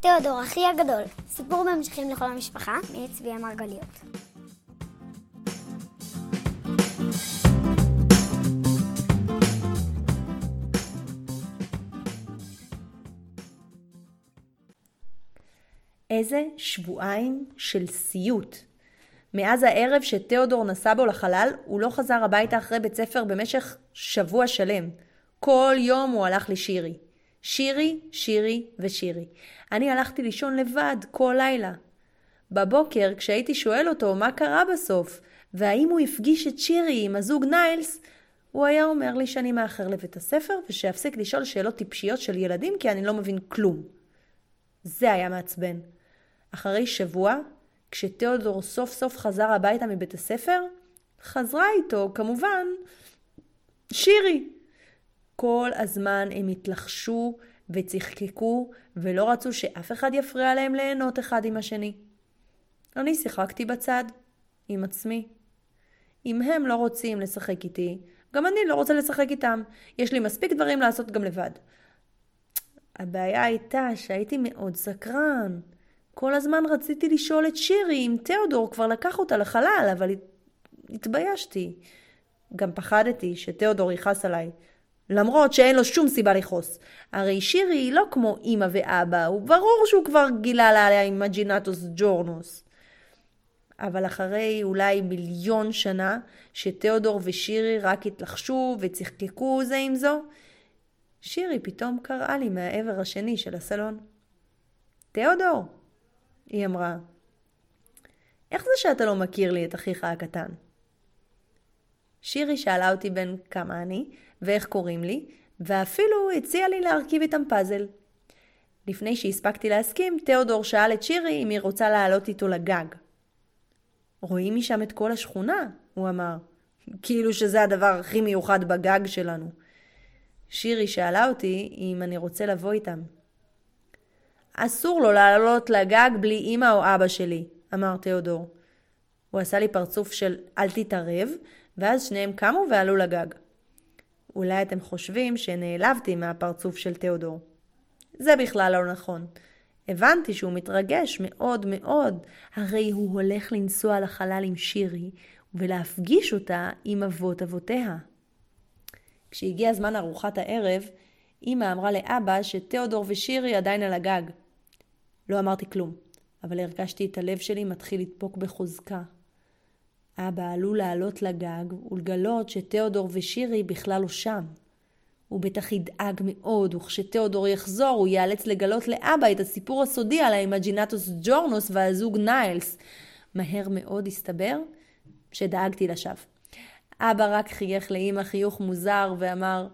תיאודור, אחי הגדול, סיפור בהמשכים לכל המשפחה, מאת צבי המרגליות. איזה שבועיים של סיוט. מאז הערב שתיאודור נסע בו לחלל, הוא לא חזר הביתה אחרי בית ספר במשך שבוע שלם. כל יום הוא הלך לשירי. שירי, שירי ושירי. אני הלכתי לישון לבד כל לילה. בבוקר, כשהייתי שואל אותו מה קרה בסוף, והאם הוא הפגיש את שירי עם הזוג ניילס, הוא היה אומר לי שאני מאחר לבית הספר ושיפסיק לשאול שאלות טיפשיות של ילדים כי אני לא מבין כלום. זה היה מעצבן. אחרי שבוע, כשתיאודור סוף סוף חזר הביתה מבית הספר, חזרה איתו, כמובן, שירי. כל הזמן הם התלחשו וצחקקו ולא רצו שאף אחד יפריע להם ליהנות אחד עם השני. אני שיחקתי בצד, עם עצמי. אם הם לא רוצים לשחק איתי, גם אני לא רוצה לשחק איתם. יש לי מספיק דברים לעשות גם לבד. הבעיה הייתה שהייתי מאוד סקרן. כל הזמן רציתי לשאול את שירי אם תיאודור כבר לקח אותה לחלל, אבל התביישתי. גם פחדתי שתיאודור יכעס עליי, למרות שאין לו שום סיבה לכעוס. הרי שירי היא לא כמו אמא ואבא, הוא ברור שהוא כבר גילה לה עליה עם מג'ינטוס ג'ורנוס. אבל אחרי אולי מיליון שנה, שתיאודור ושירי רק התלחשו וצחקקו זה עם זו, שירי פתאום קראה לי מהעבר השני של הסלון. תיאודור, היא אמרה, איך זה שאתה לא מכיר לי את אחיך הקטן? שירי שאלה אותי בן כמה אני, ואיך קוראים לי, ואפילו הציעה לי להרכיב איתם פאזל. לפני שהספקתי להסכים, תיאודור שאל את שירי אם היא רוצה לעלות איתו לגג. רואים משם את כל השכונה, הוא אמר. כאילו שזה הדבר הכי מיוחד בגג שלנו. שירי שאלה אותי אם אני רוצה לבוא איתם. אסור לו לעלות לגג בלי אמא או אבא שלי, אמר תיאודור. הוא עשה לי פרצוף של אל תתערב, ואז שניהם קמו ועלו לגג. אולי אתם חושבים שנעלבתי מהפרצוף של תיאודור. זה בכלל לא נכון. הבנתי שהוא מתרגש מאוד מאוד, הרי הוא הולך לנסוע לחלל עם שירי ולהפגיש אותה עם אבות אבותיה. כשהגיע זמן ארוחת הערב, אמא אמרה לאבא שתיאודור ושירי עדיין על הגג. לא אמרתי כלום, אבל הרגשתי את הלב שלי מתחיל לדפוק בחוזקה. אבא עלול לעלות לגג ולגלות שתיאודור ושירי בכלל לא שם. הוא בטח ידאג מאוד, וכשתיאודור יחזור הוא ייאלץ לגלות לאבא את הסיפור הסודי על האימג'ינטוס ג'ורנוס והזוג ניילס. מהר מאוד הסתבר שדאגתי לשווא. אבא רק חייך לאמא חיוך מוזר ואמר,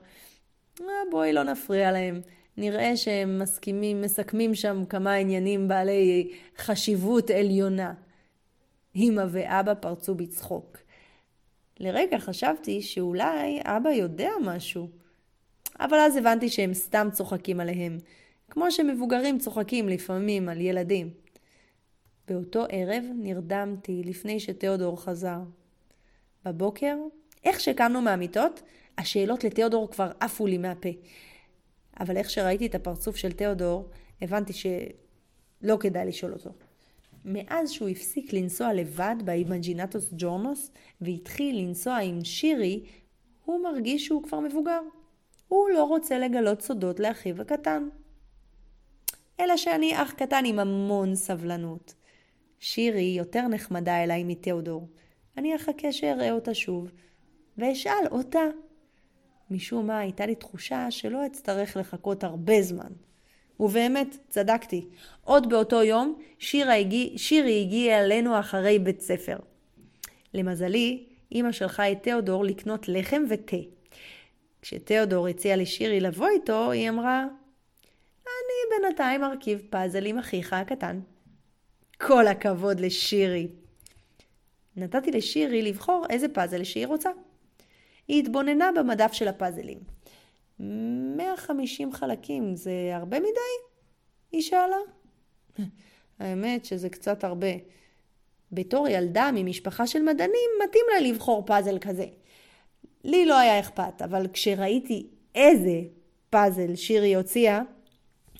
אה, בואי לא נפריע להם. נראה שהם מסכימים, מסכמים שם כמה עניינים בעלי חשיבות עליונה. אמא ואבא פרצו בצחוק. לרגע חשבתי שאולי אבא יודע משהו. אבל אז הבנתי שהם סתם צוחקים עליהם, כמו שמבוגרים צוחקים לפעמים על ילדים. באותו ערב נרדמתי לפני שתיאודור חזר. בבוקר, איך שקמנו מהמיטות, השאלות לתיאודור כבר עפו לי מהפה. אבל איך שראיתי את הפרצוף של תיאודור, הבנתי שלא כדאי לשאול אותו. מאז שהוא הפסיק לנסוע לבד באימג'ינטוס ג'ורנוס והתחיל לנסוע עם שירי, הוא מרגיש שהוא כבר מבוגר. הוא לא רוצה לגלות סודות לאחיו הקטן. אלא שאני אח קטן עם המון סבלנות. שירי יותר נחמדה אליי מתיאודור. אני אחכה שאראה אותה שוב, ואשאל אותה. משום מה הייתה לי תחושה שלא אצטרך לחכות הרבה זמן. ובאמת, צדקתי. עוד באותו יום, שירי הגיע, שירי הגיע אלינו אחרי בית ספר. למזלי, אמא שלחה את תיאודור לקנות לחם ותה. כשתיאודור הציע לשירי לבוא איתו, היא אמרה, אני בינתיים ארכיב פאזל עם אחיך הקטן. כל הכבוד לשירי. נתתי לשירי לבחור איזה פאזל שהיא רוצה. היא התבוננה במדף של הפאזלים. 150 חלקים זה הרבה מדי? היא שאלה. האמת שזה קצת הרבה. בתור ילדה ממשפחה של מדענים, מתאים לה לבחור פאזל כזה. לי לא היה אכפת, אבל כשראיתי איזה פאזל שירי הוציאה,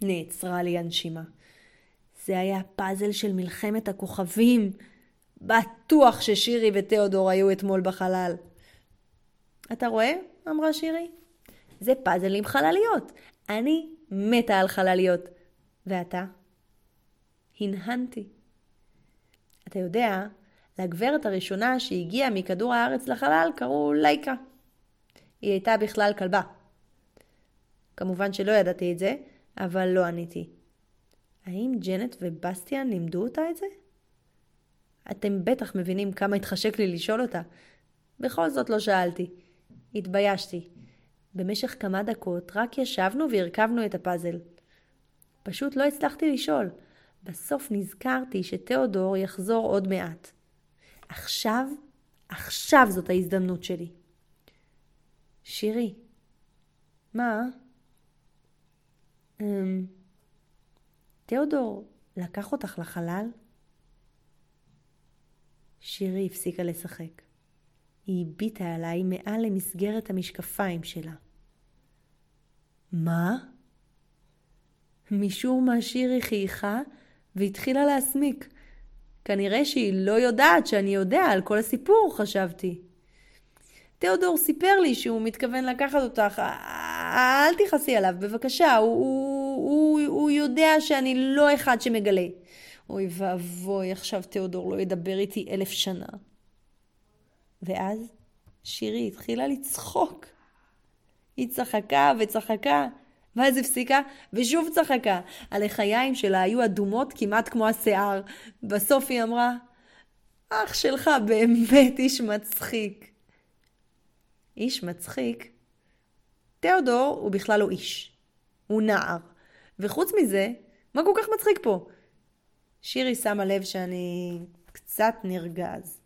נעצרה לי הנשימה. זה היה פאזל של מלחמת הכוכבים. בטוח ששירי ותיאודור היו אתמול בחלל. אתה רואה? אמרה שירי. זה פאזל עם חלליות. אני מתה על חלליות. ואתה? הנהנתי. אתה יודע, לגברת הראשונה שהגיעה מכדור הארץ לחלל קראו לייקה. היא הייתה בכלל כלבה. כמובן שלא ידעתי את זה, אבל לא עניתי. האם ג'נט ובסטיאן לימדו אותה את זה? אתם בטח מבינים כמה התחשק לי לשאול אותה. בכל זאת לא שאלתי. התביישתי. במשך כמה דקות רק ישבנו והרכבנו את הפאזל. פשוט לא הצלחתי לשאול. בסוף נזכרתי שתיאודור יחזור עוד מעט. עכשיו, עכשיו זאת ההזדמנות שלי. שירי. מה? אמ... תיאודור לקח אותך לחלל? שירי הפסיקה לשחק. היא הביטה עליי מעל למסגרת המשקפיים שלה. מה? משום מה שירי חייכה והתחילה להסמיק. כנראה שהיא לא יודעת שאני יודע על כל הסיפור, חשבתי. תיאודור סיפר לי שהוא מתכוון לקחת אותך. אל תכעסי עליו, בבקשה, הוא, הוא, הוא, הוא יודע שאני לא אחד שמגלה. אוי ואבוי, עכשיו תיאודור לא ידבר איתי אלף שנה. ואז שירי התחילה לצחוק. היא צחקה וצחקה, ואז הפסיקה, ושוב צחקה. הלחיים שלה היו אדומות כמעט כמו השיער. בסוף היא אמרה, אח שלך באמת איש מצחיק. איש מצחיק? תיאודור הוא בכלל לא איש. הוא נער. וחוץ מזה, מה כל כך מצחיק פה? שירי שמה לב שאני קצת נרגז.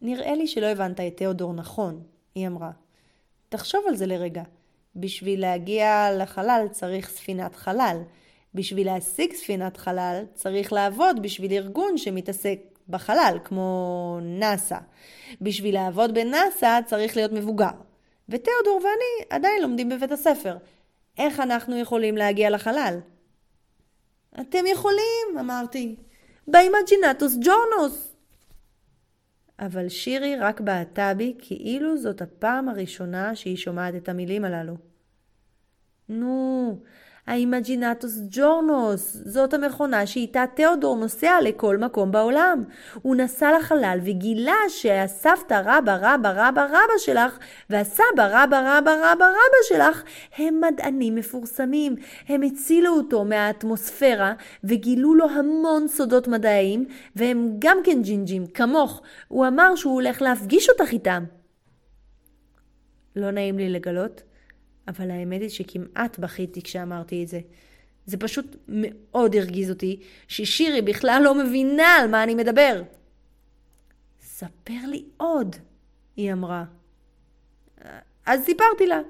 נראה לי שלא הבנת את תיאודור נכון, היא אמרה. תחשוב על זה לרגע. בשביל להגיע לחלל צריך ספינת חלל. בשביל להשיג ספינת חלל צריך לעבוד בשביל ארגון שמתעסק בחלל, כמו נאסא. בשביל לעבוד בנאסא צריך להיות מבוגר. ותיאודור ואני עדיין לומדים בבית הספר. איך אנחנו יכולים להגיע לחלל? אתם יכולים, אמרתי. באימג'ינטוס ג'ורנוס. אבל שירי רק בעטה בי כאילו זאת הפעם הראשונה שהיא שומעת את המילים הללו. נו, האימג'ינטוס ג'ורנוס, זאת המכונה שאיתה תיאודור נוסע לכל מקום בעולם. הוא נסע לחלל וגילה שהסבתא רבא רבא רבא רבא שלך והסבא רבא רבא רבא רבא שלך הם מדענים מפורסמים. הם הצילו אותו מהאטמוספירה וגילו לו המון סודות מדעיים והם גם כן ג'ינג'ים, כמוך. הוא אמר שהוא הולך להפגיש אותך איתם. לא נעים לי לגלות, אבל האמת היא שכמעט בכיתי כשאמרתי את זה. זה פשוט מאוד הרגיז אותי ששירי בכלל לא מבינה על מה אני מדבר. ספר לי עוד, היא אמרה. אז סיפרתי לה.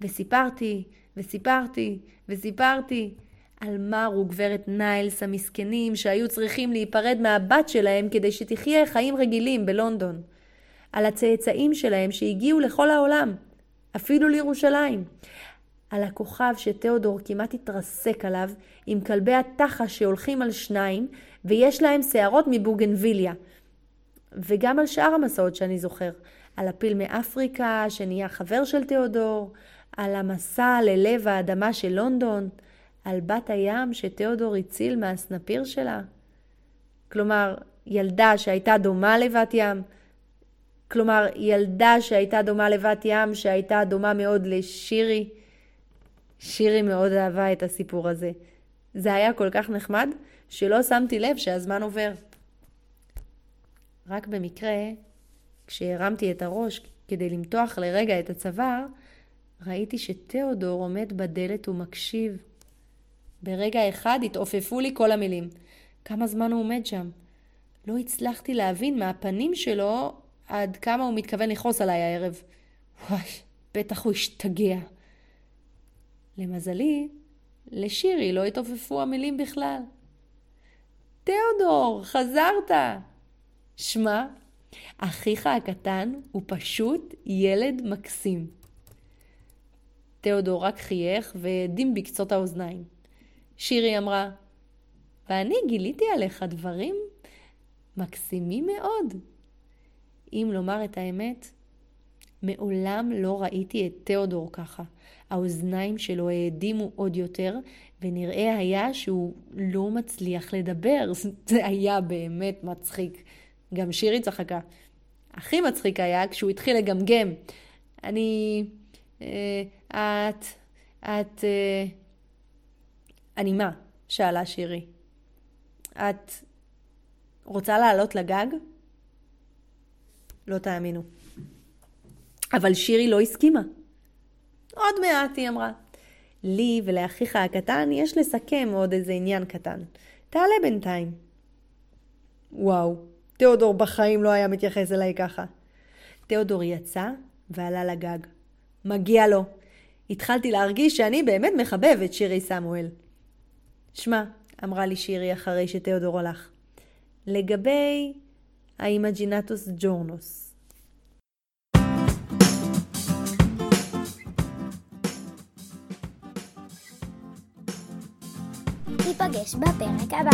וסיפרתי, וסיפרתי, וסיפרתי על מר וגברת ניילס המסכנים שהיו צריכים להיפרד מהבת שלהם כדי שתחיה חיים רגילים בלונדון. על הצאצאים שלהם שהגיעו לכל העולם. אפילו לירושלים. על הכוכב שתיאודור כמעט התרסק עליו, עם כלבי התחה שהולכים על שניים, ויש להם שערות מבוגנביליה. וגם על שאר המסעות שאני זוכר. על הפיל מאפריקה, שנהיה חבר של תיאודור, על המסע ללב האדמה של לונדון, על בת הים שתיאודור הציל מהסנפיר שלה. כלומר, ילדה שהייתה דומה לבת ים, כלומר, ילדה שהייתה דומה לבת ים, שהייתה דומה מאוד לשירי. שירי מאוד אהבה את הסיפור הזה. זה היה כל כך נחמד, שלא שמתי לב שהזמן עובר. רק במקרה, כשהרמתי את הראש כדי למתוח לרגע את הצוואר, ראיתי שתיאודור עומד בדלת ומקשיב. ברגע אחד התעופפו לי כל המילים. כמה זמן הוא עומד שם? לא הצלחתי להבין מהפנים שלו עד כמה הוא מתכוון לכעוס עליי הערב. וואי, בטח הוא השתגע. למזלי, לשירי לא התעופפו המילים בכלל. תיאודור, חזרת! שמע, אחיך הקטן הוא פשוט ילד מקסים. תיאודור רק חייך והדים בקצות האוזניים. שירי אמרה, ואני גיליתי עליך דברים מקסימים מאוד. אם לומר את האמת, מעולם לא ראיתי את תיאודור ככה. האוזניים שלו האדימו עוד יותר, ונראה היה שהוא לא מצליח לדבר. זה היה באמת מצחיק. גם שירי צחקה. הכי מצחיק היה כשהוא התחיל לגמגם. אני... אה, את... את... אה... אני מה? שאלה שירי. את רוצה לעלות לגג? לא תאמינו. אבל שירי לא הסכימה. עוד מעט, היא אמרה. לי ולאחיך הקטן יש לסכם עוד איזה עניין קטן. תעלה בינתיים. וואו, תיאודור בחיים לא היה מתייחס אליי ככה. תיאודור יצא ועלה לגג. מגיע לו. התחלתי להרגיש שאני באמת מחבב את שירי סמואל. שמע, אמרה לי שירי אחרי שתיאודור הלך, לגבי האימג'ינטוס ג'ורנוס. ניפגש בפרק הבא.